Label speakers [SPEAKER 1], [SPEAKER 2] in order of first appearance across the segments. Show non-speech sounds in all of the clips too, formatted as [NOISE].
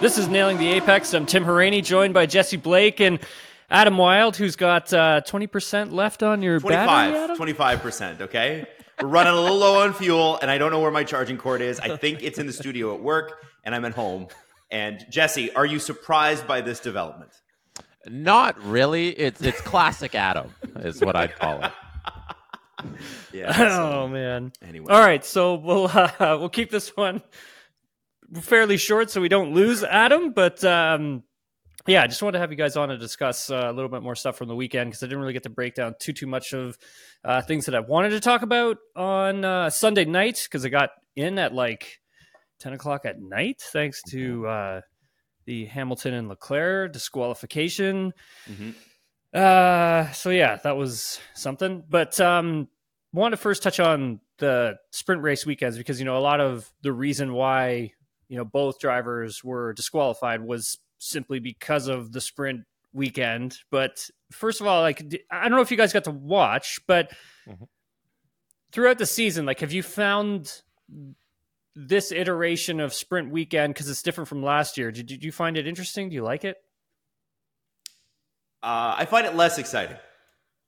[SPEAKER 1] This is Nailing the Apex. I'm Tim Hauraney, joined by Jesse Blake and Adam Wylde, who's got uh, 20% left on your battery,
[SPEAKER 2] 25 25% okay we're running a little low on fuel and i don't know where my charging cord is i think it's in the studio at work and i'm at home and jesse are you surprised by this development
[SPEAKER 3] Not really. It's it's classic Adam is what I'd call it. [LAUGHS]
[SPEAKER 2] yeah so-
[SPEAKER 1] Oh man.
[SPEAKER 2] Anyway.
[SPEAKER 1] All right, so we'll [LAUGHS] uh, we'll keep this one fairly short so we don't lose Adam, but um yeah, I just wanted to have you guys on to discuss uh, a little bit more stuff from the weekend because I didn't really get to break down too too much of uh, things that I wanted to talk about on uh, Sunday night because I got in at like ten o'clock at night thanks to uh, the Hamilton and Leclerc disqualification.
[SPEAKER 2] Mhm.
[SPEAKER 1] Uh, so yeah, that was something. But um, want to first touch on the sprint race weekends because you know a lot of the reason why you know both drivers were disqualified was simply because of the sprint weekend. But first of all, like d- I don't know if you guys got to watch, but
[SPEAKER 3] Mhm.
[SPEAKER 1] throughout the season, like have you found this iteration of sprint weekend because it's different from last year? Did, did you find it interesting? Do you like it?
[SPEAKER 2] Uh, I find it less exciting.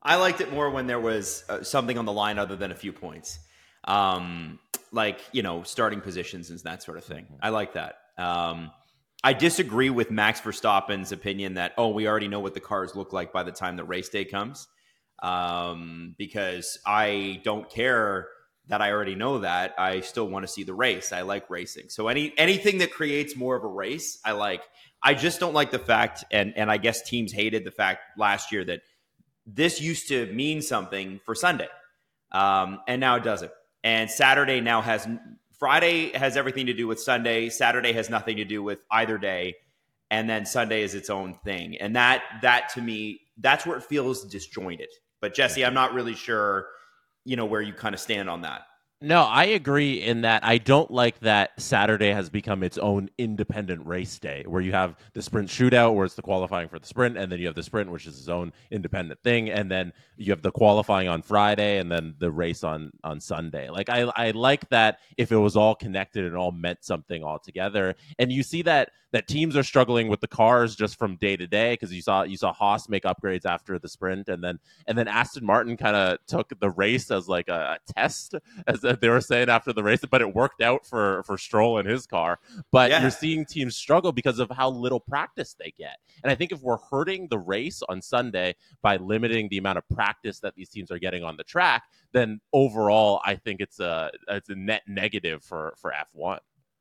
[SPEAKER 2] I liked it more when there was uh, something on the line other than a few points, um, like you know starting positions and that sort of thing. I like that. Um, I disagree with Max Verstappen's opinion that oh we already know what the cars look like by the time the race day comes, um, because I don't care that I already know that. I still want to see the race. I like racing, so any anything that creates more of a race, I like. I just don't like the fact, and and I guess teams hated the fact last year that this used to mean something for Sunday, um, and now it doesn't. And Saturday now has Friday has everything to do with Sunday. Saturday has nothing to do with either day, and then Sunday is its own thing. And that that to me, that's where it feels disjointed. But Jesse, I'm not really sure, you know, where you kind of stand on that.
[SPEAKER 3] No, I agree in that I don't like that Saturday has become its own independent race day where you have the sprint shootout where it's the qualifying for the sprint and then you have the sprint which is its own independent thing and then you have the qualifying on Friday and then the race on on Sunday. Like I I like that if it was all connected and all meant something all together. And you see that that teams are struggling with the cars just from day to day because you saw you saw Haas make upgrades after the sprint and then and then Aston Martin kind of took the race as like a, a test [LAUGHS] as they were saying after the race, but it worked out for for Stroll and his car. But
[SPEAKER 2] Yeah.
[SPEAKER 3] you're seeing teams struggle because of how little practice they get. And I think if we're hurting the race on Sunday by limiting the amount of practice that these teams are getting on the track, then overall I think it's a it's a net negative for for F1.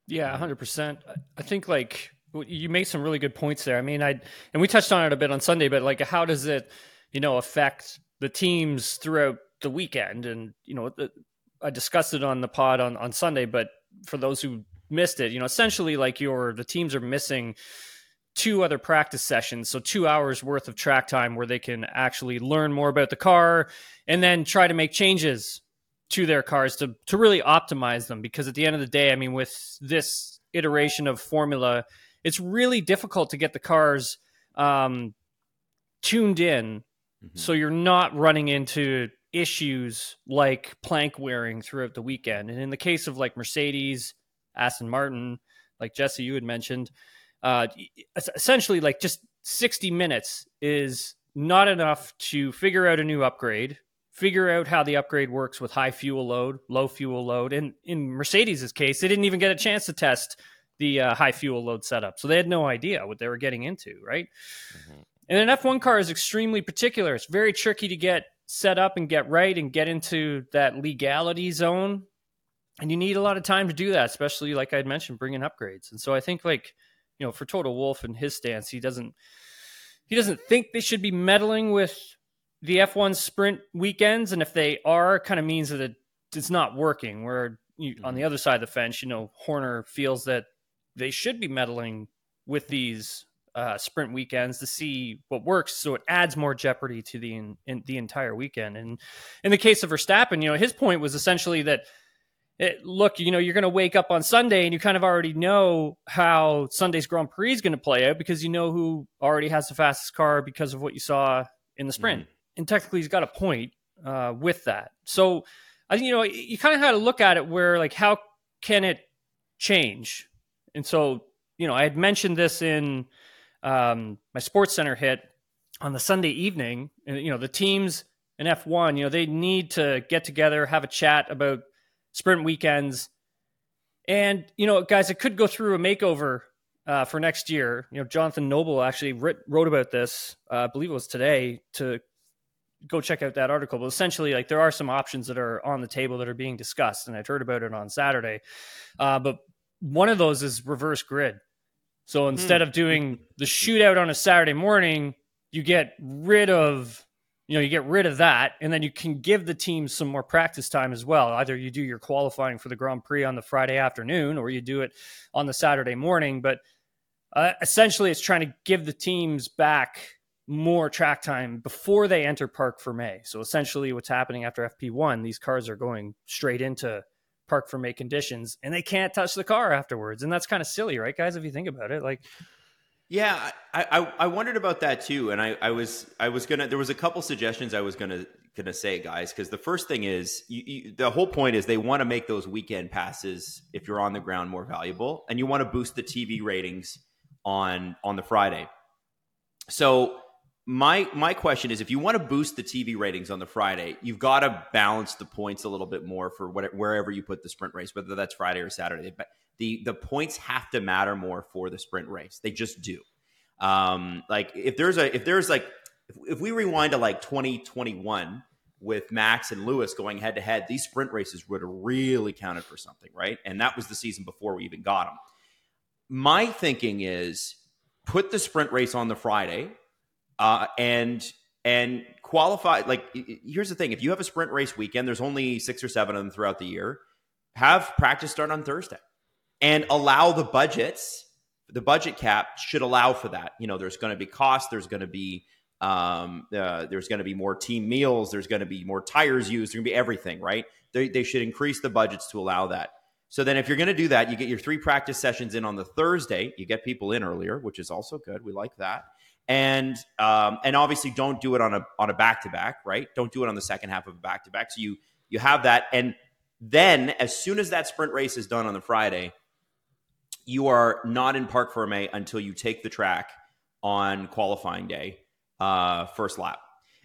[SPEAKER 1] Yeah, hundred percent. I think like you made some really good points there. I mean, I and we touched on it a bit on Sunday, but like, how does it, you know, affect the teams throughout the weekend? And you know, the, I discussed it on the pod on on Sunday, but for those who missed it, you know, essentially like your the teams are missing two other practice sessions, so two hours worth of track time where they can actually learn more about the car and then try to make changes to their cars to to really optimize them because at the end of the day, I mean with this iteration of Formula, it's really difficult to get the cars um, tuned in mm-hmm. so you're not running into issues like plank wearing throughout the weekend. And in the case of like Mercedes, Aston Martin, like Jesse, you had mentioned, uh, essentially like just 60 minutes is not enough to figure out a new upgrade, figure out how the upgrade works with high fuel load, low fuel load. And in Mercedes's case, they didn't even get a chance to test the uh, high fuel load setup. So they had no idea what they were getting into, right? Mm-hmm. And an F1 car is extremely particular. It's very tricky to get set up and get right and get into that legality zone. And you need a lot of time to do that, especially like I'd mentioned, bringing upgrades. And so I think like, you know, for Toto Wolff and his stance, he doesn't he doesn't think they should be meddling with the F1 sprint weekends. And if they are, kind of means that it's not working. Where you, on the mm-hmm. other side of the fence, you know, Horner feels that they should be meddling with these uh, sprint weekends to see what works. So it adds more jeopardy to the in, in, the entire weekend. And in the case of Verstappen, you know, his point was essentially that. It, look, you know, you're going to wake up on Sunday and you kind of already know how Sunday's Grand Prix is going to play out because you know who already has the fastest car because of what you saw in the sprint. Mm-hmm. And technically, he's got a point uh, with that. So, I think, you know, you kind of had to look at it where, like, how can it change? And so, you know, I had mentioned this in um, my Sports Center hit on the Sunday evening. And, you know, the teams in F1, you know, they need to get together, have a chat about sprint weekends. And, you know, guys, it could go through a makeover uh, for next year. You know, Jonathan Noble actually writ- wrote about this, uh, I believe it was today, to go check out that article. But essentially, like there are some options that are on the table that are being discussed, and I'd heard about it on Saturday. Uh, but one of those is reverse grid. So instead hmm. of doing the shootout on a Saturday morning, you get rid of you know you get rid of that and then you can give the team some more practice time as well. Either you do your qualifying for the grand prix on the friday afternoon or you do it on the saturday morning. But uh, essentially it's trying to give the teams back more track time before they enter Parc Fermé. So essentially what's happening after fp1 these cars are going straight into Parc Fermé conditions and they can't touch the car afterwards. And that's kind of silly, right, guys? If you think about it, like,
[SPEAKER 2] yeah, I, I, I wondered about that too, and I, I was I was gonna there was a couple suggestions I was gonna gonna say, guys, because the first thing is you, you, the whole point is they want to make those weekend passes if you're on the ground more valuable, and you want to boost the TV ratings on on the Friday. So my my question is if you want to boost the TV ratings on the Friday, you've got to balance the points a little bit more for what, wherever you put the sprint race, whether that's Friday or Saturday. But the the points have to matter more for the sprint race. They just do. Um, like if there's a if there's like if, if we rewind to like 2021 with Max and Lewis going head to head, these sprint races would have really counted for something, right? And that was the season before we even got them. My thinking is put the sprint race on the Friday uh, and and qualify. Like, here's the thing: if you have a sprint race weekend, there's only six or seven of them throughout the year. Have practice start on Thursday, and allow the budgets. The budget cap should allow for that. You know, there's going to be cost. There's going to be um, uh, there's going to be more team meals. There's going to be more tires used. There's going to be everything, right? They, they should increase the budgets to allow that. So then, if you're going to do that, you get your three practice sessions in on the Thursday. You get people in earlier, which is also good. We like that and um, and obviously don't do it on a on a back to back, right? Don't do it on the second half of a back to back. So you you have that, and then as soon as that sprint race is done on the Friday, you are not in Parc Fermé until you take the track on qualifying day, uh, first lap.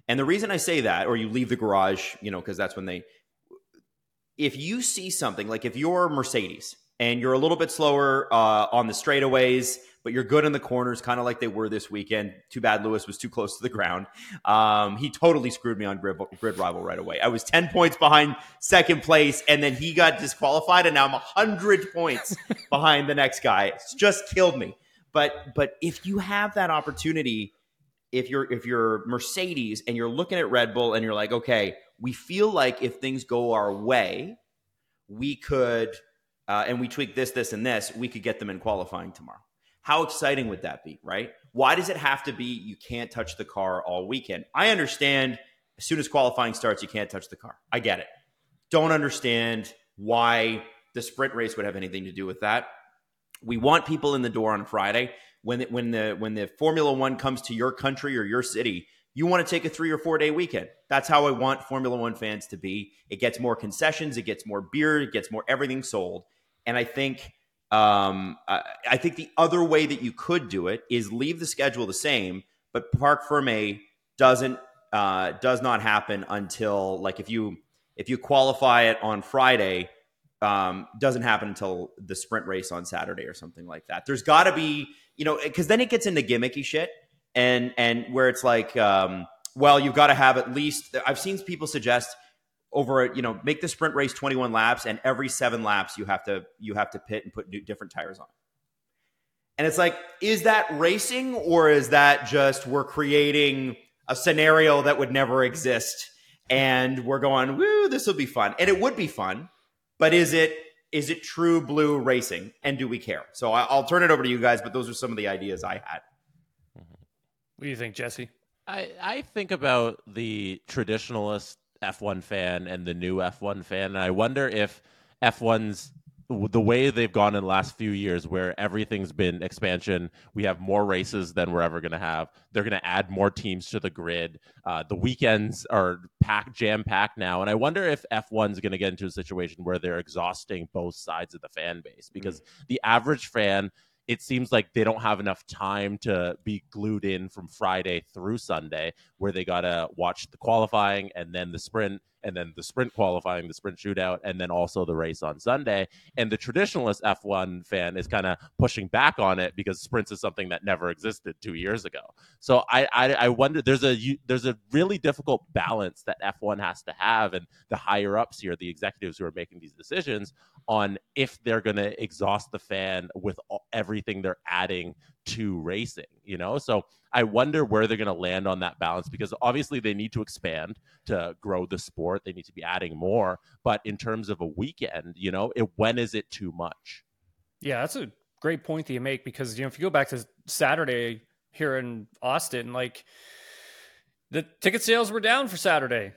[SPEAKER 2] And the reason I say that, or you leave the garage, you know, because that's when they. If you see something like if you're Mercedes and you're a little bit slower uh, on the straightaways but you're good in the corners, kind of like they were this weekend. Too bad Lewis was too close to the ground. Um, he totally screwed me on grid, GridRival right away. I was 10 points behind second place, and then he got disqualified, and now I'm 100 points [LAUGHS] behind the next guy. It's just killed me. But but if you have that opportunity, if you're if you're Mercedes and you're looking at Red Bull and you're like, okay, we feel like if things go our way, we could, uh, and we tweak this, this, and this, we could get them in qualifying tomorrow. How exciting would that be, right? Why does it have to be you can't touch the car all weekend? I understand as soon as qualifying starts, you can't touch the car. I get it. Don't understand why the sprint race would have anything to do with that. we want people in the door on Friday. When the, when the when the Formula One comes to your country or your city, you want to take a three or four day weekend. That's how I want Formula One fans to be. It gets more concessions, it gets more beer, it gets more everything sold. And I think um, I, I think the other way that you could do it is leave the schedule the same, but Parc Ferme doesn't uh, does not happen until like if you if you qualify it on Friday, um, doesn't happen until the sprint race on Saturday or something like that. There's got to be, you know, because then it gets into gimmicky shit, and and where it's like, um, well, you've got to have at least. I've seen people suggest over, you know, make the sprint race 21 laps, and every seven laps you have to you have to pit and put new, different tires on. And it's like, is that racing or is that just we're creating a scenario that would never exist? And we're going, woo, this will be fun. And it would be fun but is it is it true blue racing and do we care so i'll turn it over to you guys but those are some of the ideas i had mm-hmm.
[SPEAKER 1] what do you think jesse
[SPEAKER 3] i i think about the traditionalist f1 fan and the new f1 fan. And i wonder if f1's the way they've gone in the last few years where everything's been expansion we have more races than we're ever going to have. They're going to add more teams to the grid. Uh, the weekends are packed jam packed now. And i wonder if f1's going to get into a situation where they're exhausting both sides of the fan base. Because mm. the average fan it seems like they don't have enough time to be glued in from Friday through Sunday, where they got to watch the qualifying and then the sprint and then the sprint qualifying, the sprint shootout, and then also the race on Sunday. And the traditionalist F1 fan is kind of pushing back on it because sprints is something that never existed two years ago. So I, I, I wonder there's a there's a really difficult balance that F1 has to have, and the higher ups here, the executives who are making these decisions on if they're going to exhaust the fan with everything they're adding to racing. You know, so I wonder where they're going to land on that balance because obviously they need to expand to grow the sport. They need to be adding more. But in terms of a weekend, you know, it, when is it too much?
[SPEAKER 1] Yeah, that's a great point that you make because, you know, if you go back to Saturday here in Austin, like the ticket sales were down for Saturday,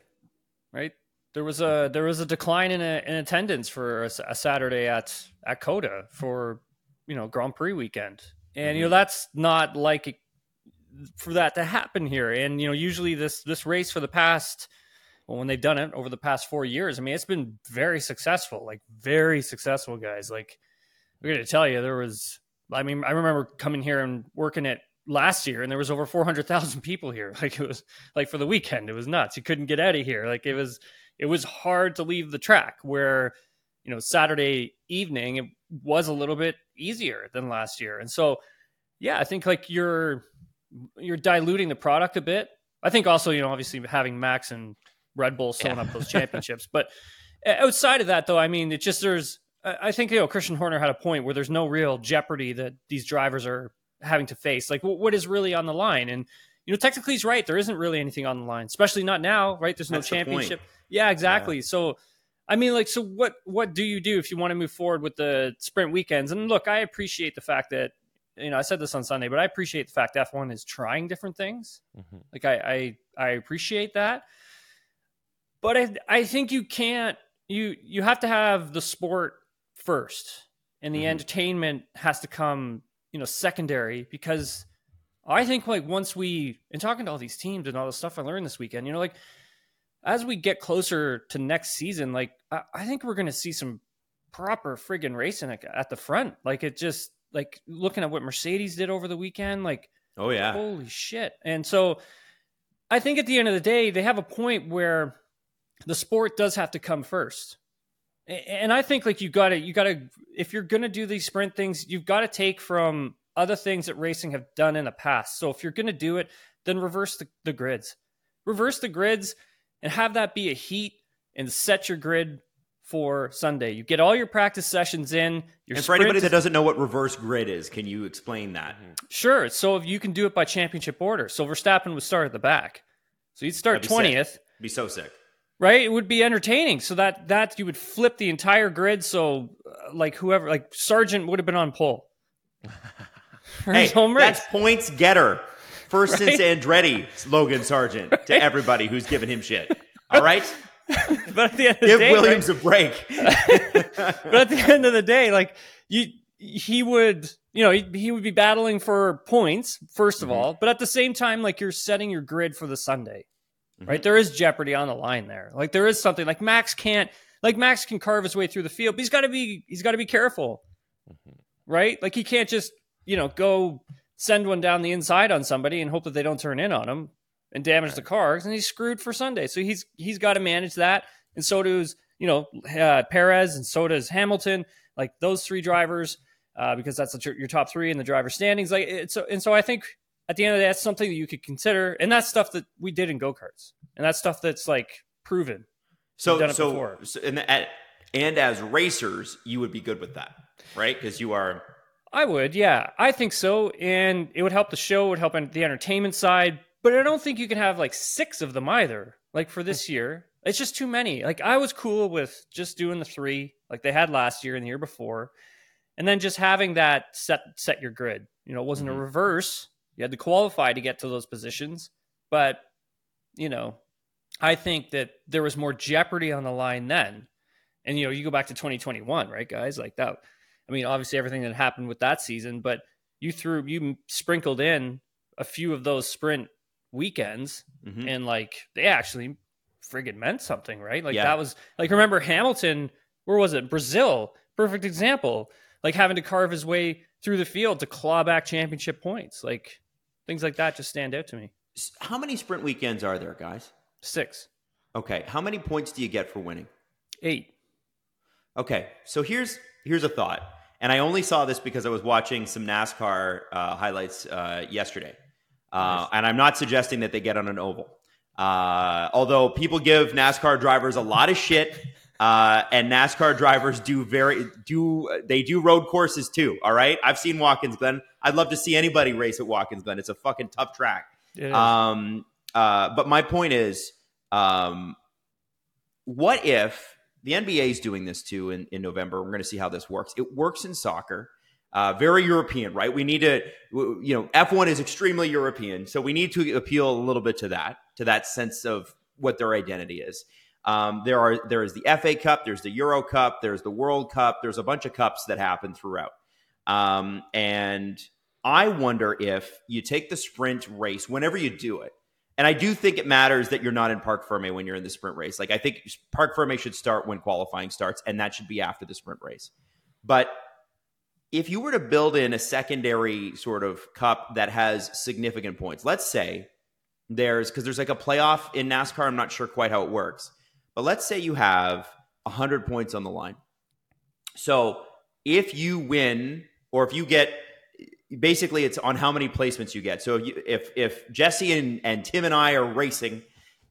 [SPEAKER 1] right? There was a there was a decline in, a, in attendance for a, a Saturday at at COTA for you know Grand Prix weekend, and you know mm-hmm. that's not like for that to happen here. And you know, usually this this race for the past well, when they've done it over the past four years, I mean, it's been very successful, like very successful, guys. Like we're gonna tell you, there was. I mean, I remember coming here and working it last year, and there was over four hundred thousand people here. [LAUGHS] Like it was like for the weekend, it was nuts. You couldn't get out of here. Like it was, it was hard to leave the track. Where you know Saturday evening, it was a little bit easier than last year, and so yeah, I think like you're you're diluting the product a bit. I think also, you know, obviously having Max and Red Bull sewing yeah. up those [LAUGHS] championships. but outside of that, though, I mean, it just there's. I think you know Christian Horner had a point where there's no real jeopardy that these drivers are having to face. Like, what is really on the line? And you know, technically, he's right. There isn't really anything on the line, especially not now, right? There's no That's championship. The yeah, exactly. Yeah. So, I mean, like, so what? What do you do if you want to move forward with the sprint weekends? And look, I appreciate the fact that you know, I said this on Sunday, but I appreciate the fact F1 is trying different things. Mm-hmm. Like I, I, I appreciate that. But I, I think you can't. You, you have to have the sport first, and the mm-hmm. entertainment has to come, you know, secondary. Because I think like once we, and talking to all these teams and all the stuff I learned this weekend, you know, like as we get closer to next season, like I, I think we're going to see some proper friggin' racing at the front. Like it just like looking at what Mercedes did over the weekend, like
[SPEAKER 2] oh yeah,
[SPEAKER 1] holy shit! And so I think at the end of the day, they have a point where the sport does have to come first. And I think like you got to you got to if you're going to do these sprint things, you've got to take from other things that racing have done in the past. So if you're going to do it, then reverse the, the grids. Reverse the grids and have that be a heat and set your grid for Sunday. You get all your practice sessions in.
[SPEAKER 2] Your and for anybody that doesn't know what reverse grid is, can you explain that?
[SPEAKER 1] Sure. So if you can do it by championship order. So Verstappen would start at the back. So you'd start twentieth.
[SPEAKER 2] Be so sick.
[SPEAKER 1] Right? It would be entertaining. So that that you would flip the entire grid. So uh, like whoever, like Sargent would have been on pole. [LAUGHS]
[SPEAKER 2] hey, [LAUGHS] that's points getter. First right? since Andretti, Logan Sargent, [LAUGHS] right? to everybody who's given him shit. All right. [LAUGHS]
[SPEAKER 1] but at the end of
[SPEAKER 2] Give
[SPEAKER 1] the day,
[SPEAKER 2] Williams
[SPEAKER 1] right?
[SPEAKER 2] a break. [LAUGHS]
[SPEAKER 1] but at the end of the day, like you he would, you know, he, he would be battling for points, 1st of
[SPEAKER 2] Mhm.
[SPEAKER 1] all, but at the same time, like you're setting your grid for the Sunday,
[SPEAKER 2] Mhm.
[SPEAKER 1] right? There is jeopardy on the line there. Like there is something like Max can't, like Max can carve his way through the field, but he's got to be, he's got to be careful, right? Like he can't just, you know, go send one down the inside on somebody and hope that they don't turn in on him and damage the cars, and he's screwed for Sunday. So he's he's got to manage that, and so does you know uh, Perez, and so does Hamilton. Like those three drivers, uh, because that's the, your top three in the driver standings. Like it's and so I think at the end of the day, that's something that you could consider, and that's stuff that we did in go karts, and that's stuff that's like proven.
[SPEAKER 2] So, so,
[SPEAKER 1] before.
[SPEAKER 2] so and, at, and as racers, you would be good with that, right? Because you are.
[SPEAKER 1] I would, yeah, I think so, and it would help the show, it would help the entertainment side. But I don't think you can have like six of them either. Like for this year, it's just too many. Like I was cool with just doing the three, like they had last year and the year before, and then just having that set set your grid. You know, it wasn't
[SPEAKER 2] Mhm.
[SPEAKER 1] a reverse. You had to qualify to get to those positions, but you know, I think that there was more jeopardy on the line then. And you know, you go back to 2021, right, guys? Like that. I mean, obviously everything that happened with that season, but you threw you sprinkled in a few of those sprint weekends,
[SPEAKER 2] Mhm.
[SPEAKER 1] and like they actually friggin' meant something, right? Like
[SPEAKER 2] Yeah.
[SPEAKER 1] that was like remember Hamilton, where was it? Brazil, perfect example. Like having to carve his way through the field to claw back championship points, like things like that just stand out to me.
[SPEAKER 2] How many sprint weekends are there, guys?
[SPEAKER 1] Six,
[SPEAKER 2] Okay, how many points do you get for winning?
[SPEAKER 1] eight.
[SPEAKER 2] Okay, so here's here's a thought, and I only saw this because I was watching some NASCAR uh, highlights uh, yesterday,
[SPEAKER 1] Nice.
[SPEAKER 2] and I'm not suggesting that they get on an oval. Uh, although people give NASCAR drivers a lot of shit, uh, and NASCAR drivers do very do they do road courses too. All right, I've seen Watkins Glen. I'd love to see anybody race at Watkins Glen. It's a fucking tough track. Um, uh, but my point is, um, what if the NBA is doing this too in, in November? We're going to see how this works. It works in soccer, uh, very European, right? We need to, you know, F1 is extremely European, so we need to appeal a little bit to that, to that sense of what their identity is. Um, there are there is the FA Cup, there's the Euro Cup, there's the World Cup, there's a bunch of cups that happen throughout, um, and I wonder if you take the sprint race whenever you do it. And I do think it matters that you're not in Parc Fermé when you're in the sprint race. Like I think Parc Fermé should start when qualifying starts, and that should be after the sprint race. But if you were to build in a secondary sort of cup that has significant points, let's say there's because there's like a playoff in NASCAR. I'm not sure quite how it works, but let's say you have 100 points on the line. So if you win, or if you get basically it's on how many placements you get. So if you, if, if Jesse and, and Tim and I are racing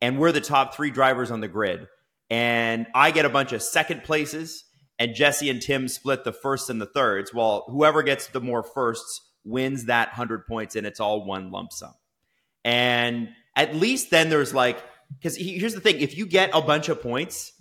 [SPEAKER 2] and we're the top three drivers on the grid and I get a bunch of second places and Jesse and Tim split the first and the thirds, well, whoever gets the more firsts wins that 100 points and it's all one lump sum. And at least then there's like, because here's the thing if you get a bunch of points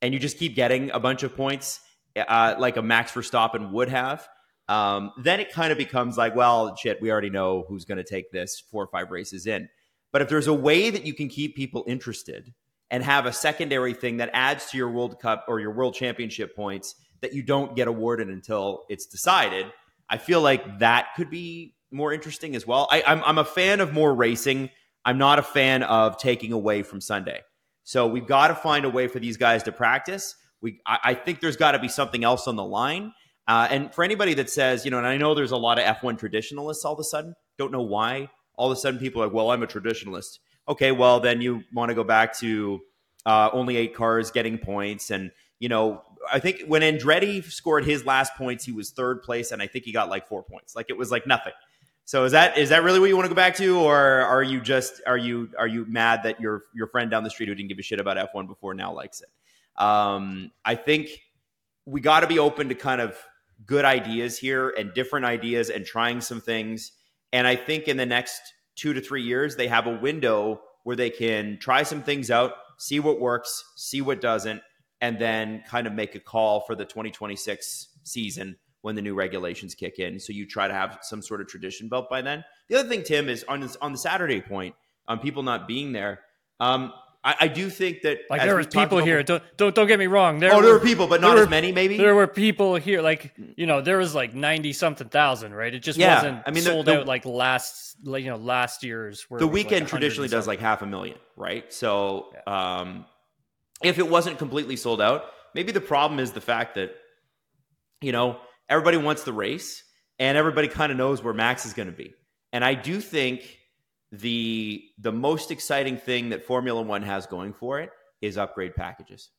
[SPEAKER 2] and you just keep getting a bunch of points, uh, like a Max Verstappen would have, um, then it kind of becomes like, well, shit, we already know who's going to take this four or five races in. But if there's a way that you can keep people interested and have a secondary thing that adds to your World Cup or your World Championship points that you don't get awarded until it's decided, I feel like that could be more interesting as well. I, I'm, I'm a fan of more racing. I'm not a fan of taking away from Sunday. So we've got to find a way for these guys to practice. We, I, I think there's got to be something else on the line. Uh, and for anybody that says, you know, and I know there's a lot of F1 traditionalists all of a sudden, don't know why. All of a sudden, people are like, well, I'm a traditionalist. Okay, well, then you want to go back to uh, only eight cars getting points. And, you know, I think when Andretti scored his last points, he was third place, and I think he got like four points. Like it was like nothing. So is that is that really what you want to go back to, or are you just are you are you mad that your your friend down the street who didn't give a shit about F1 before now likes it? Um, I think we got to be open to kind of good ideas here and different ideas and trying some things. And I think in the next two to three years, they have a window where they can try some things out, see what works, see what doesn't, and then kind of make a call for the 2026 season when the new regulations kick in. So you try to have some sort of tradition built by then. The other thing, Tim, is on this, on the Saturday point on people not being there. Um, I, I do think that
[SPEAKER 1] Like there
[SPEAKER 2] we
[SPEAKER 1] were people
[SPEAKER 2] about
[SPEAKER 1] here. Don't, don't don't get me wrong. There
[SPEAKER 2] oh, there
[SPEAKER 1] were
[SPEAKER 2] were people, but not
[SPEAKER 1] were-
[SPEAKER 2] as many. Maybe
[SPEAKER 1] There were people here, like you know, there was like ninety something thousand, right? It just
[SPEAKER 2] Yeah,
[SPEAKER 1] wasn't
[SPEAKER 2] I mean,
[SPEAKER 1] sold
[SPEAKER 2] the-
[SPEAKER 1] out like last, like you know, last year's.
[SPEAKER 2] The
[SPEAKER 1] was, like,
[SPEAKER 2] weekend traditionally does like half a million, right? So um, if it wasn't completely sold out, maybe the problem is the fact that you know everybody wants the race and everybody kind of knows where Max is going to be. And I do think the the most exciting thing that Formula One has going for it is upgrade packages.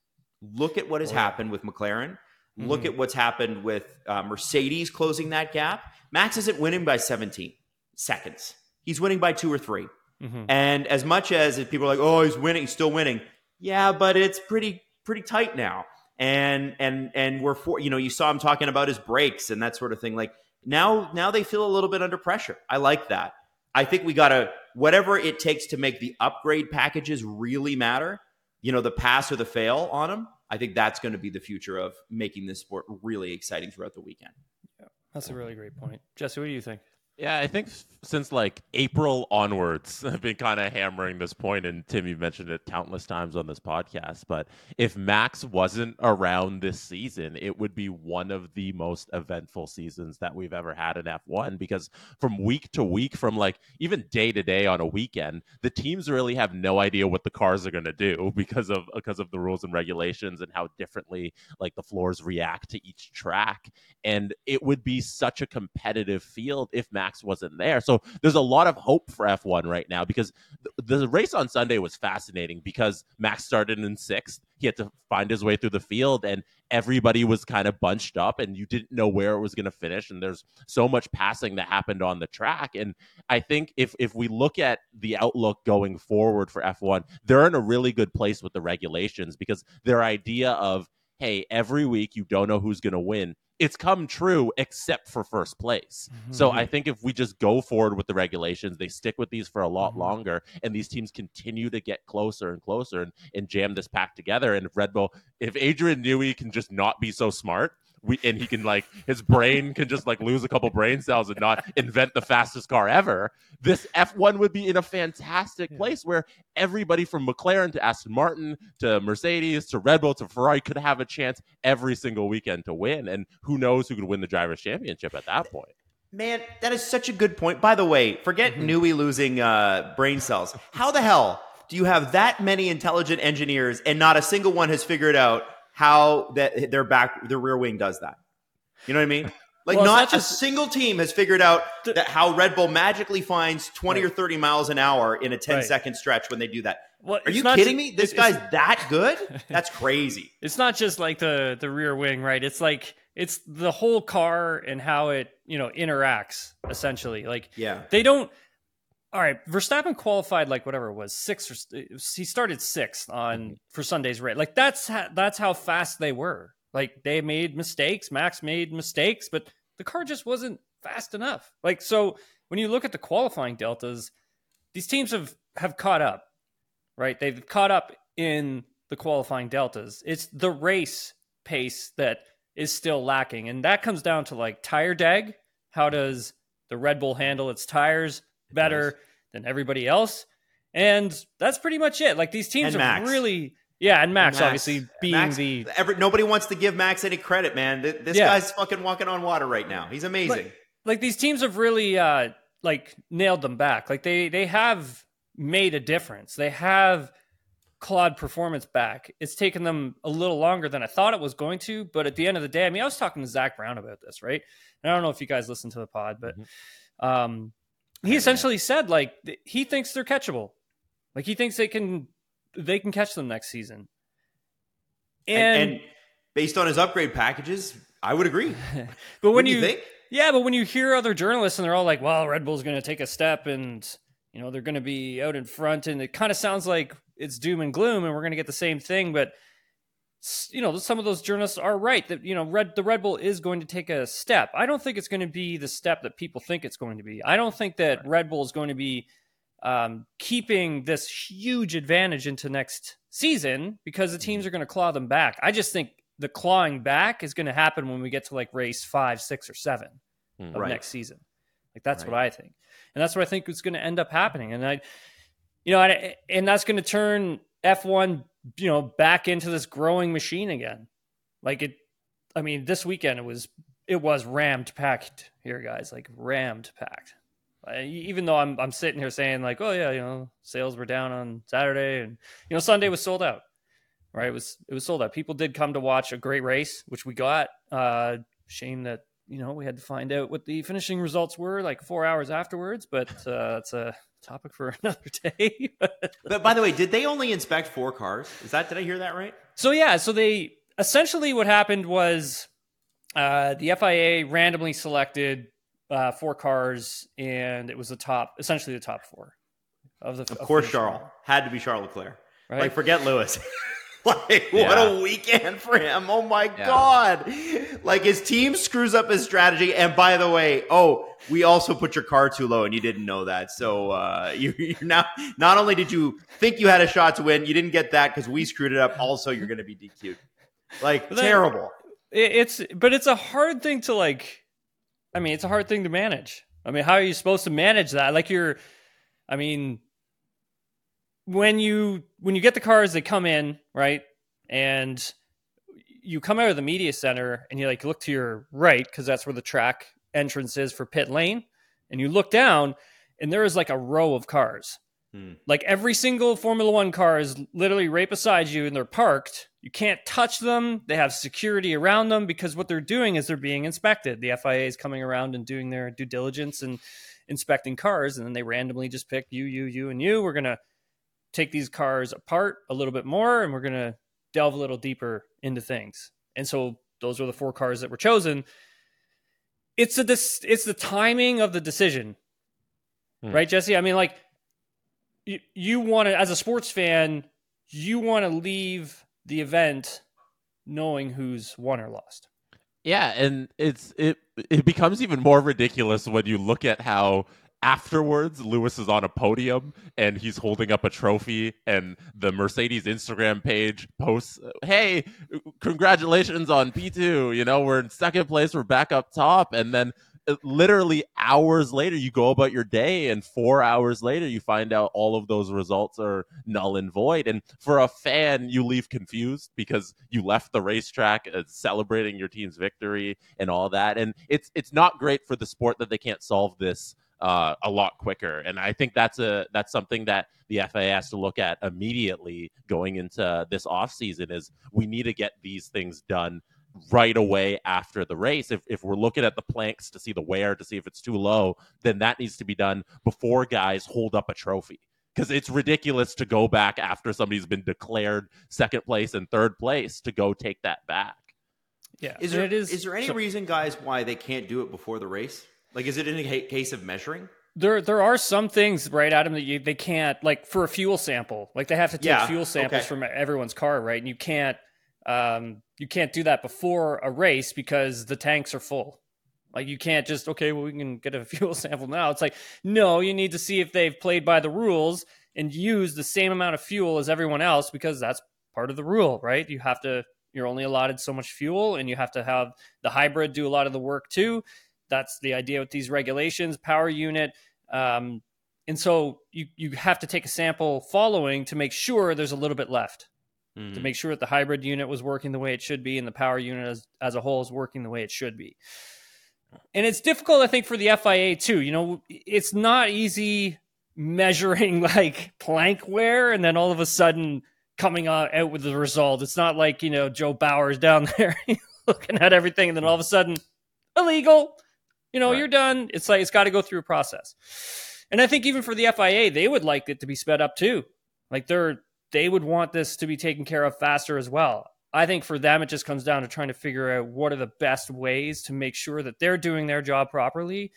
[SPEAKER 2] Look at what has happened with McLaren. Look at what's happened with uh, Mercedes closing that gap. Max isn't winning by 17 seconds. He's winning by two or 3
[SPEAKER 1] Mhm.
[SPEAKER 2] And as much as if people are like, "Oh, he's winning, he's still winning," yeah, but it's pretty pretty tight now. And and and we're for you know you saw him talking about his brakes and that sort of thing. Like now now they feel a little bit under pressure. I like that. I think we gotta whatever it takes to make the upgrade packages really matter. You know, the pass or the fail on them. I think that's going to be the future of making this sport really exciting throughout the weekend.
[SPEAKER 1] That's a really great point, Jesse. What do you think?
[SPEAKER 3] Yeah, I think since like April onwards, [LAUGHS] I've been kind of hammering this point, and Tim, you've mentioned it countless times on this podcast. But if Max wasn't around this season, it would be one of the most eventful seasons that we've ever had in F1 because from week to week, from like even day to day on a weekend, the teams really have no idea what the cars are going to do [LAUGHS] because of because of the rules and regulations and how differently like the floors react to each track and it would be such a competitive field if Max wasn't there. So there's a lot of hope for F1 right now because the, the race on Sunday was fascinating because Max started in sixth. He had to find his way through the field and everybody was kind of bunched up and you didn't know where it was going to finish and there's so much passing that happened on the track and I think if if we look at the outlook going forward for F1 they're in a really good place with the regulations because their idea of hey every week you don't know who's going to win it's come true except for first place. So I think if we just go forward with the regulations, they stick with these for a lot
[SPEAKER 1] Mhm.
[SPEAKER 3] longer, and these teams continue to get closer and closer and, and jam this pack together. And if Red Bull, if Adrian Newey can just not be so smart, we and he can like his brain can just like lose a couple brain cells and not invent the fastest car ever, this F1 would be in a fantastic place where everybody from McLaren to Aston Martin to Mercedes to Red Bull to Ferrari could have a chance every single weekend to win. And who knows who could win the drivers' championship at that point.
[SPEAKER 2] Man, that is such a good point. By the way, forget
[SPEAKER 1] Mm-hmm.
[SPEAKER 2] Newey losing uh, brain cells. How the hell do you have that many intelligent engineers and not a single one has figured out how that their back their rear wing does that? You know what I mean? [LAUGHS] Like
[SPEAKER 1] Well,
[SPEAKER 2] not,
[SPEAKER 1] not just-
[SPEAKER 2] a single team has figured out that how Red Bull magically finds 20 or 30 miles an hour in a 10
[SPEAKER 1] Right.
[SPEAKER 2] second stretch when they do that.
[SPEAKER 1] Well,
[SPEAKER 2] Are you kidding
[SPEAKER 1] ju-
[SPEAKER 2] me? This guy's that good? [LAUGHS] That's crazy.
[SPEAKER 1] it's not just like the the rear wing right it's like it's the whole car and how it you know interacts essentially like
[SPEAKER 2] Yeah.
[SPEAKER 1] they don't all right verstappen qualified like whatever it was six or uh, he started sixth on mm-hmm. for sunday's race. Like that's how, that's how fast they were. Like they made mistakes max made mistakes but the car just wasn't fast enough. Like so when you look at the qualifying deltas these teams have have caught up right? They've caught up in the qualifying deltas. It's the race pace that is still lacking and that comes down to like tire deg. How does the red bull handle its tires better than everybody else and that's pretty much it like these teams
[SPEAKER 2] And
[SPEAKER 1] have
[SPEAKER 2] Max.
[SPEAKER 1] really yeah and max, obviously being
[SPEAKER 2] Max-
[SPEAKER 1] the
[SPEAKER 2] every, nobody wants to give Max any credit, man. This
[SPEAKER 1] Yeah.
[SPEAKER 2] guy's fucking walking on water right now. He's amazing.
[SPEAKER 1] like these teams have really uh like nailed them back like they they have made a difference they have clawed performance back it's taken them a little longer than i thought it was going to but at the end of the day i mean i was talking to Zak Brown about this right and i don't know if you guys listen to the pod but um he essentially said like he thinks they're catchable like he thinks they can they can catch them next season and,
[SPEAKER 2] and, and based on his upgrade packages, I would agree. [LAUGHS]
[SPEAKER 1] but when you,
[SPEAKER 2] you think?
[SPEAKER 1] Yeah, but when you hear other journalists and they're all like, "Well, Red Bull's going to take a step and you know they're going to be out in front," and it kind of sounds like it's doom and gloom, and we're going to get the same thing. But you know, some of those journalists are right that you know Red the Red Bull is going to take a step. I don't think it's going to be the step that people think it's going to be. I don't think that Red Bull is going to be um, keeping this huge advantage into next season because the teams are going to claw them back. I just think the clawing back is going to happen when we get to like race five, six, or seven
[SPEAKER 3] Hmm.
[SPEAKER 1] of
[SPEAKER 2] Right.
[SPEAKER 1] next season. Like that's what I think, and that's what I think is going to end up happening. And I, you know, and, and that's going to turn F1, you know, back into this growing machine again. Like it, I mean, this weekend it was it was rammed packed here, guys. Like rammed packed. Even though I'm I'm sitting here saying like, oh yeah, you know, sales were down on Saturday and you know Sunday was sold out. Right, it was it was sold out. People did come to watch a great race, which we got. Uh, shame that you know we had to find out what the finishing results were like four hours afterwards, but uh, that's a topic for [LAUGHS] another day. [LAUGHS]
[SPEAKER 2] but by the way, did they only inspect four cars? Is that did I hear that right?
[SPEAKER 1] So yeah, so they essentially what happened was uh, the FIA randomly selected uh, four cars, and it was the top, essentially the top four
[SPEAKER 2] of the. Of, of course, Charles had to be Charles Leclerc. Right? Like, forget Lewis. [LAUGHS] [LAUGHS] like, yeah. what a weekend for him! Oh my yeah. god! Like his team screws up his strategy, and by the way, oh, we also put your car too low, and you didn't know that. So uh, [LAUGHS] you, you're now not only did you think you had a shot to win, you didn't get that because we screwed it up. Also, you're going to be DQ'd. Like terrible.
[SPEAKER 1] It's but it's a hard thing to like I mean, it's a hard thing to manage. I mean, how are you supposed to manage that? Like you're, I mean, when you when you get the cars, they come in right, and you come out of the media center, and you like look to your right because that's where the track entrance is for pit lane, and you look down, and there is like a row of cars, Hmm. Like every single Formula One car is literally right beside you and they're parked. You can't touch them. They have security around them because what they're doing is they're being inspected. The FIA is coming around and doing their due diligence and inspecting cars. And then they randomly just pick you, you, you, and you. We're going to take these cars apart a little bit more and we're going to delve a little deeper into things. And so those were the four cars that were chosen. It's a it's the timing of the decision. Hmm. Right, Jesse? I mean, like you, you want to, as a sports fan, you want to leave the event knowing who's won or lost.
[SPEAKER 3] Yeah, and it's it it becomes even more ridiculous when you look at how afterwards Lewis is on a podium and he's holding up a trophy and the Mercedes Instagram page posts hey congratulations on P2 you know we're in second place we're back up top. And then literally hours later you go about your day and four hours later you find out all of those results are null and void. And for a fan you leave confused because you left the racetrack uh, celebrating your team's victory and all that. And it's it's not great for the sport that they can't solve this uh, a lot quicker. And I think that's a that's something that the FIA has to look at immediately going into this off season is we need to get these things done right away after the race. If, if we're looking at the planks to see the wear, to see if it's too low, then that needs to be done before guys hold up a trophy. Because it's ridiculous to go back after somebody's been declared second place and third place to go take that back.
[SPEAKER 2] Yeah. Is there, is, is there any so, reason, guys, why they can't do it before the race? Like, is it in a case of measuring?
[SPEAKER 1] There, there are some things, right, Adam, that you, they can't, like for a fuel sample, like they have to take yeah, fuel samples okay. from everyone's car, right? And you can't, um, you can't do that before a race because the tanks are full. Like you can't just okay, well we can get a [LAUGHS] fuel sample now. It's like no, you need to see if they've played by the rules and use the same amount of fuel as everyone else because that's part of the rule, right? You have to you're only allotted so much fuel and you have to have the hybrid do a lot of the work too. That's the idea with these regulations, power unit. Um, and so you you have to take a sample following to make sure there's a little bit left mm-hmm. to make sure that the hybrid unit was working the way it should be and the power unit as, as a whole is working the way it should be. And it's difficult, I think, for the FIA too. You know, it's not easy measuring [LAUGHS] like plank wear and then all of a sudden coming out with the result. It's not like, you know, Joe Bowers down [LAUGHS] there looking at everything and then all of a sudden illegal. You know, right. you're done. It's like it's got to go through a process. And I think even for the FIA, they would like it to be sped up too. Like they're they would want this to be taken care of faster as well. I think for them, it just comes down to trying to figure out what are the best ways to make sure that they're doing their job properly,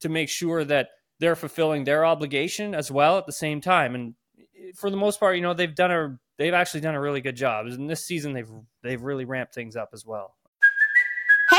[SPEAKER 1] to make sure that they're fulfilling their obligation as well at the same time. And eh, for the most part, you know, they've done a they've actually done a really good job. And this season, they've they've really ramped things up as well.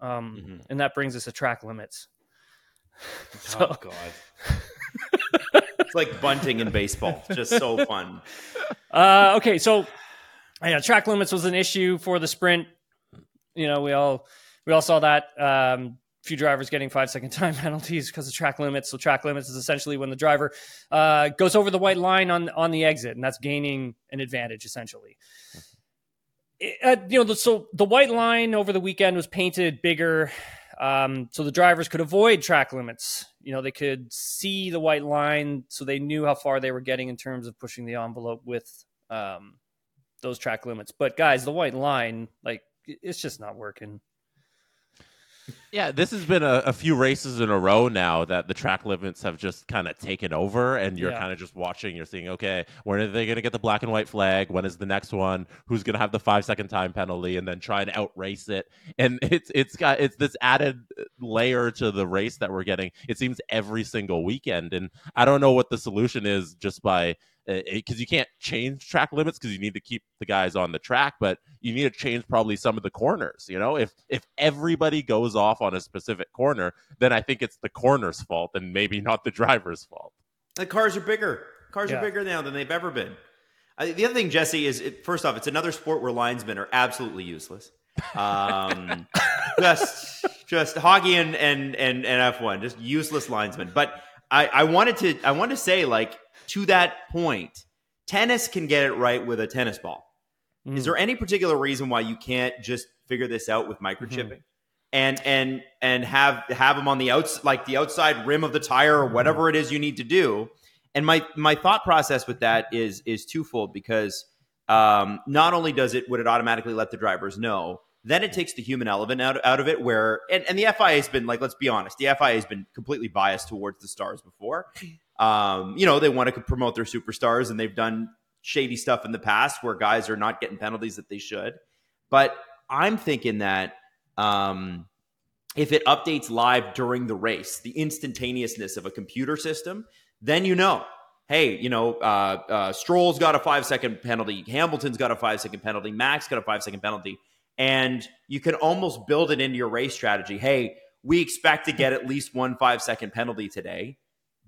[SPEAKER 1] Um,
[SPEAKER 2] Mm-hmm.
[SPEAKER 1] And that brings us to track limits. [LAUGHS]
[SPEAKER 2] Oh God. it's like bunting in baseball. Just so [LAUGHS] fun.
[SPEAKER 1] Uh, okay, so yeah, track limits was an issue for the sprint. You know, we all we all saw that. Um, few drivers getting five second time [LAUGHS] penalties because of track limits. So track limits is essentially when the driver uh, goes over the white line on on the exit, and that's gaining an advantage essentially. Uh, you know, so the white line over the weekend was painted bigger, um, so the drivers could avoid track limits. You know, they could see the white line, so they knew how far they were getting in terms of pushing the envelope with um, those track limits. But guys, the white line, like, it's just not working.
[SPEAKER 3] Yeah, this has been a, a few races in a row now that the track limits have just kind of taken over, and you're
[SPEAKER 1] Yeah.
[SPEAKER 3] kind of just watching. You're seeing, okay, when are they going to get the black and white flag? When is the next one? Who's going to have the five second time penalty? And then try and outrace it. And [LAUGHS] it's it's got it's this added uh, layer to the race that we're getting. It seems every single weekend, and I don't know what the solution is just by because you can't change track limits because you need to keep the guys on the track, but you need to change probably some of the corners. You know, if if everybody goes off on a specific corner, then I think it's the corner's fault and maybe [LAUGHS] not the driver's fault.
[SPEAKER 2] The cars are bigger. Cars
[SPEAKER 1] Yeah.
[SPEAKER 2] are bigger now than they've ever been. I, the other thing, Jesse, is it, first off, it's another sport where linesmen are absolutely useless. Um, [LAUGHS] just, just hockey and and and, and F one, just useless linesmen. But I, I wanted to, I wanted to say, like to that point, tennis can get it right with a tennis ball. Is there mm. any particular reason why you can't just figure this out with microchipping? Mm-hmm. And and and have have them on the outs like the outside rim of the tire or whatever mm-hmm. it is you need to do. And my my thought process with that is is twofold because um, not only does it would it automatically let the drivers know, then it takes the human element out, out of it. Where and, and the FIA has been like, let's be honest, the FIA has been completely biased towards the stars before. Um, you know, they want to promote their superstars, and they've done shady stuff in the past where guys are not getting penalties that they should. But I'm thinking that um, if it updates live during the race, the instantaneousness of a computer system, then you know, hey, you know, uh, uh, Stroll's got a five second penalty, Hamilton's got a five second penalty, Max got a five second penalty, and you can almost build it into your race strategy. Hey, we expect to get at least one five second penalty today.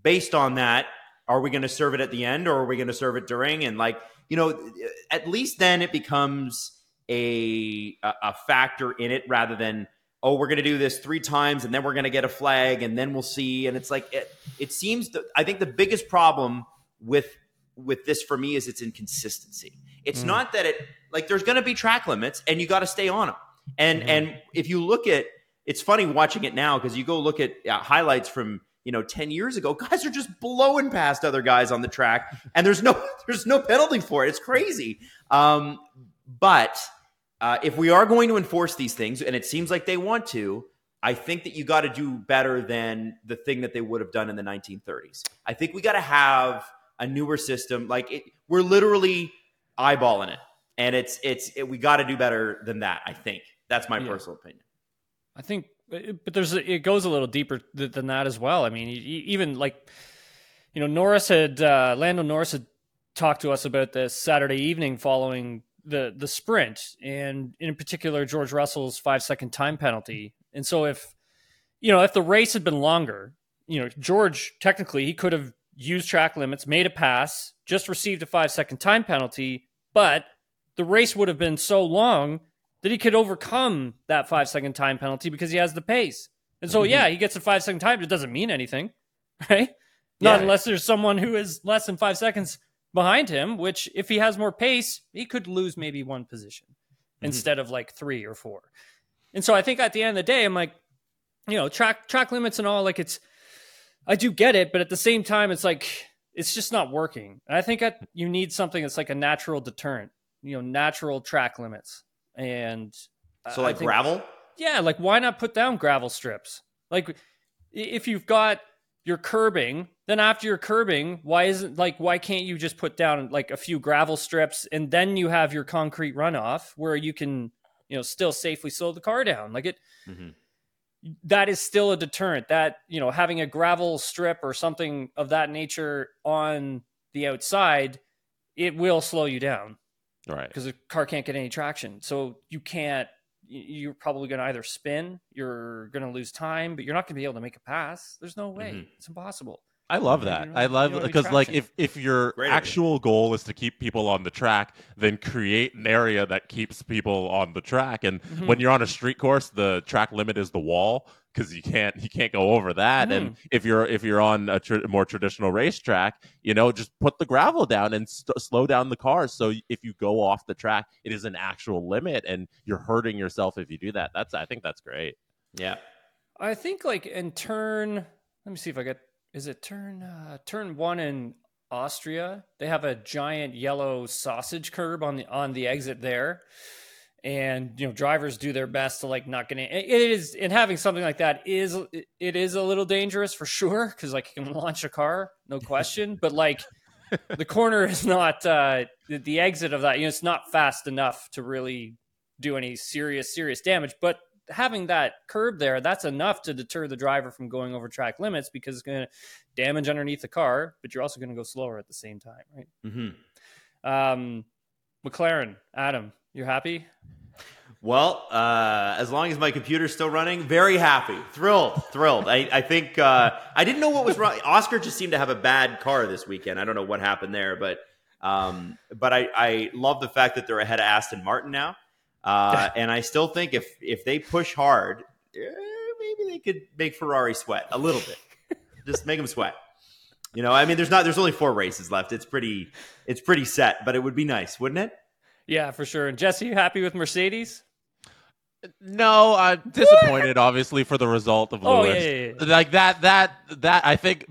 [SPEAKER 2] Based on that, are we going to serve it at the end or are we going to serve it during? And like, you know, at least then it becomes a a, factor in it rather than oh we're going to do this three times and then we're going to get a flag and then we'll see. And it's like it, it seems that I think the biggest problem with with this for me is its inconsistency. It's not that it like there's going to be track limits and you got to stay on them. And and if you look at it's funny watching it now because you go look at uh, highlights from you know 10 years ago [LAUGHS] guys are just blowing past other guys on the track and there's no [LAUGHS] there's no penalty for it. It's crazy. Um, but uh, if we are going to enforce these things and it seems like they want to i think that you got to do better than the thing that they would have done in the 1930s i think we got to have a newer system like it, we're literally eyeballing it and it's it's it, we got to do better than that i think. That's my
[SPEAKER 1] Yeah.
[SPEAKER 2] personal opinion.
[SPEAKER 1] I think, but there's it goes a little deeper th- than that as well. I mean, even like, you know, Norris had uh, Lando Norris had talked to us about this Saturday evening following the the sprint, and in particular George Russell's five second time penalty. And so if you know if the race had been longer, you know, George technically he could have used track limits, made a pass, just received a five second time penalty, but the race would have been so long that he could overcome that five second time penalty because he has the pace. And so, mm-hmm. yeah, he gets a five second time. It doesn't mean anything, [LAUGHS] right? Not
[SPEAKER 2] Yeah.
[SPEAKER 1] unless there's someone who is less than five seconds behind him, which if he has more pace, he could lose maybe one position mm-hmm. instead of like three or four. And so I think at the end of the day, I'm like, you know, track track limits and all, like it's I do get it, but at the same time, it's like it's just not working. And I think that you need something that's like a natural deterrent, you know, natural track limits. And
[SPEAKER 2] So like
[SPEAKER 1] think-
[SPEAKER 2] gravel?
[SPEAKER 1] yeah, like why not put down gravel strips? Like if you've got your curbing, then after your curbing, why isn't like why can't you just put down like a few gravel strips and then you have your concrete runoff where you can, you know, still safely slow the car down? Like it
[SPEAKER 2] Mhm.
[SPEAKER 1] that is still a deterrent. That, you know, having a gravel strip or something of that nature on the outside, it will slow you down
[SPEAKER 3] Right.
[SPEAKER 1] because the car can't get any traction. So you can't. You're probably going to either spin, you're going to lose time, but you're not going to be able to make a pass. There's no way.
[SPEAKER 2] Mhm.
[SPEAKER 1] It's impossible.
[SPEAKER 3] I love that.
[SPEAKER 1] don't-
[SPEAKER 3] I love
[SPEAKER 1] don't have any
[SPEAKER 3] because like if if your
[SPEAKER 2] Great idea.
[SPEAKER 3] actual goal is to keep people on the track, then create an area that keeps people on the track. And
[SPEAKER 1] Mhm.
[SPEAKER 3] when you're on a street course, the track limit is the wall because you can't you can't go over that.
[SPEAKER 1] Mm-hmm.
[SPEAKER 3] And if you're if you're on a tr- more traditional racetrack, you know, just put the gravel down and st- slow down the cars. So if you go off the track, it is an actual limit, and you're hurting yourself if you do that. That's I think that's great.
[SPEAKER 2] Yeah.
[SPEAKER 1] I think like in turn, let me see if I get is it turn uh, turn one in Austria. They have a giant yellow sausage curb on the on the exit there, and you know drivers do their best to like not getting it is and having something like that is it is a little dangerous for sure because like you can launch a car no question, [LAUGHS] but like. the corner is not uh, the, the exit of that. You know, it's not fast enough to really do any serious serious damage. But having that curb there, that's enough to deter the driver from going over track limits because it's going to damage underneath the car, but you're also going to go slower at the same time, right?
[SPEAKER 2] hmm
[SPEAKER 1] Um, McLaren, Adam, you're happy?
[SPEAKER 2] Well, uh, as long as my computer's still running, very happy, thrilled, thrilled. I, I think uh, I didn't know what was wrong. Oscar just seemed to have a bad car this weekend. I don't know what happened there, but um, but I, I love the fact that they're ahead of Aston Martin now, uh, [LAUGHS] and I still think if if they push hard, eh, maybe they could make Ferrari sweat a little bit. just make them sweat. You know, I mean, there's not there's only four races left. It's pretty it's pretty set, but it would be nice, wouldn't it?
[SPEAKER 1] Yeah, for sure. And Jesse, you happy with Mercedes?
[SPEAKER 3] No, I'm disappointed, obviously, for the result of
[SPEAKER 1] Oh,
[SPEAKER 3] Lewis.
[SPEAKER 1] yeah, yeah, yeah.
[SPEAKER 3] Like that, that, that. I think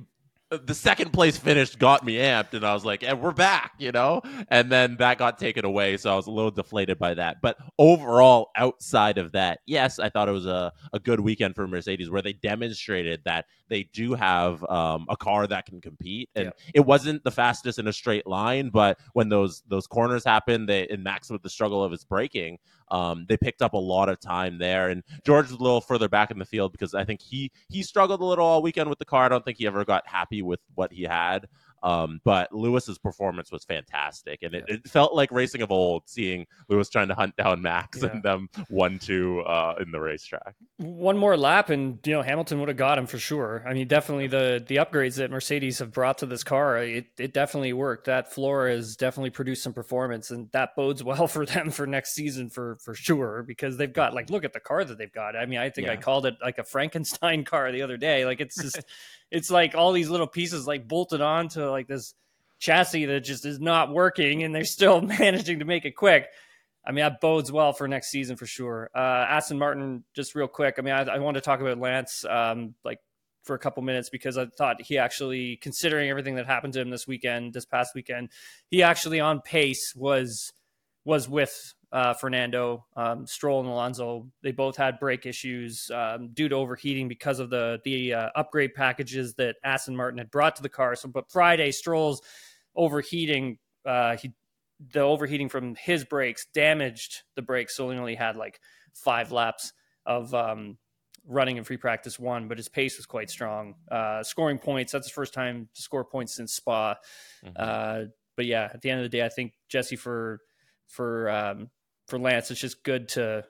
[SPEAKER 3] the second place finish got me amped, and I was like, "And we're back," you know. And then that got taken away, so I was a little deflated by that. But overall, outside of that, yes, I thought it was a, a good weekend for Mercedes, where they demonstrated that they do have um, a car that can compete, and
[SPEAKER 1] Yeah.
[SPEAKER 3] it wasn't the fastest in a straight line, but when those those corners happened, they and Max with the struggle of his braking, um, they picked up a lot of time there. And George was a little further back in the field because I think he he struggled a little all weekend with the car. I don't think he ever got happy with what he had. Um, but Lewis's performance was fantastic, and it, it felt like racing of old, seeing Lewis trying to hunt down Max
[SPEAKER 1] Yeah.
[SPEAKER 3] and them one two uh, in the racetrack.
[SPEAKER 1] one more lap and you know Hamilton would have got him for sure. I mean, definitely the the upgrades that Mercedes have brought to this car, it it definitely worked. That floor has definitely produced some performance, and that bodes [LAUGHS] well for them for next season for for sure because they've got like look at the car that they've got. I mean, I think I called it like a Frankenstein [LAUGHS] car the other day. Like it's [LAUGHS] just it's like all these little pieces like bolted onto like this chassis that just is not working, and they're still [LAUGHS] managing to make it quick. I mean, that bodes well for next season for sure. Uh, Aston Martin, just real quick. I mean, I, I want to talk about Lance, um, like for a couple minutes because I thought he actually, considering everything that happened to him this weekend, this past weekend, he actually on pace was was with uh, Fernando, um, Stroll, and Alonso. They both had brake issues um, due to overheating because of the the uh, upgrade packages that Aston Martin had brought to the car. So, but Friday, Stroll's overheating, uh, he the overheating from his brakes damaged the brakes, so he only had like five laps of um, running in free practice one, but his pace was quite strong. Uh, scoring points, that's the first time to score points since Spa. Uh, but yeah, at the end of the day, I think Jesse for for um, for Lance, it's just good to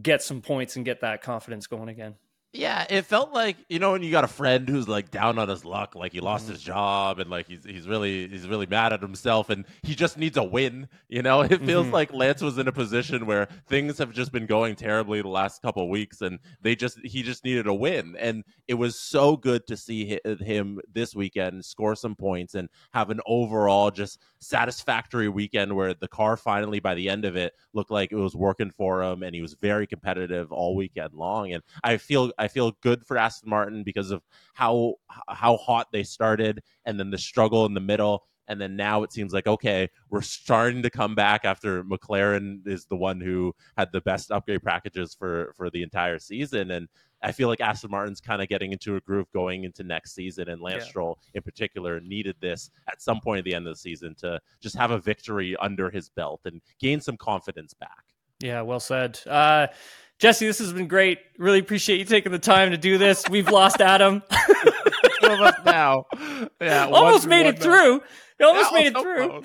[SPEAKER 1] get some points and get that confidence going again.
[SPEAKER 3] Yeah, it felt like you know when you got a friend who's like down on his luck, like he lost his job and like he's he's really he's really mad at himself and he just needs a win. You know, [LAUGHS] it feels
[SPEAKER 1] Mhm.
[SPEAKER 3] like Lance was in a position where things have just been going terribly the last couple of weeks and they just he just needed a win and it was so good to see him this weekend score some points and have an overall just satisfactory weekend where the car finally by the end of it looked like it was working for him and he was very competitive all weekend long and I feel I feel good for Aston Martin because of how how hot they started and then the struggle in the middle. And then now it seems like okay, we're starting to come back after McLaren is the one who had the best upgrade packages for for the entire season, and I feel like Aston Martin's kind of getting into a groove going into next season, and Lance yeah. Stroll in particular needed this at some point at the end of the season to just have a victory under his belt and gain some confidence back.
[SPEAKER 1] Yeah, well said. Uh, Jesse, this has been great. Really appreciate you taking the time to do this. We've lost Adam.
[SPEAKER 3] Two of us now.
[SPEAKER 1] Yeah, almost made it through. You almost made it through.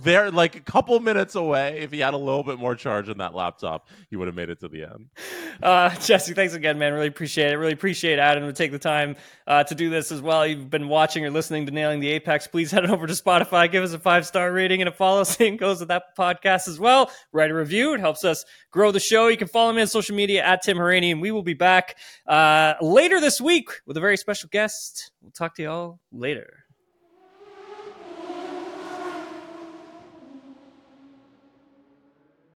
[SPEAKER 3] There, like a couple minutes away. If he had a little bit more charge in that laptop, he would have made it to the end.
[SPEAKER 1] Uh, Jesse, thanks again, man. Really appreciate it. Really appreciate Adam to take the time uh, to do this as well. You've been watching or listening to Nailing the Apex. Please head over to Spotify, give us a five star rating and a follow. [LAUGHS] Same goes with that podcast as well. Write a review. It helps us grow the show. You can follow me on social media at Tim Hauraney, and we will be back uh, later this week with a very special guest. We'll talk to you all later.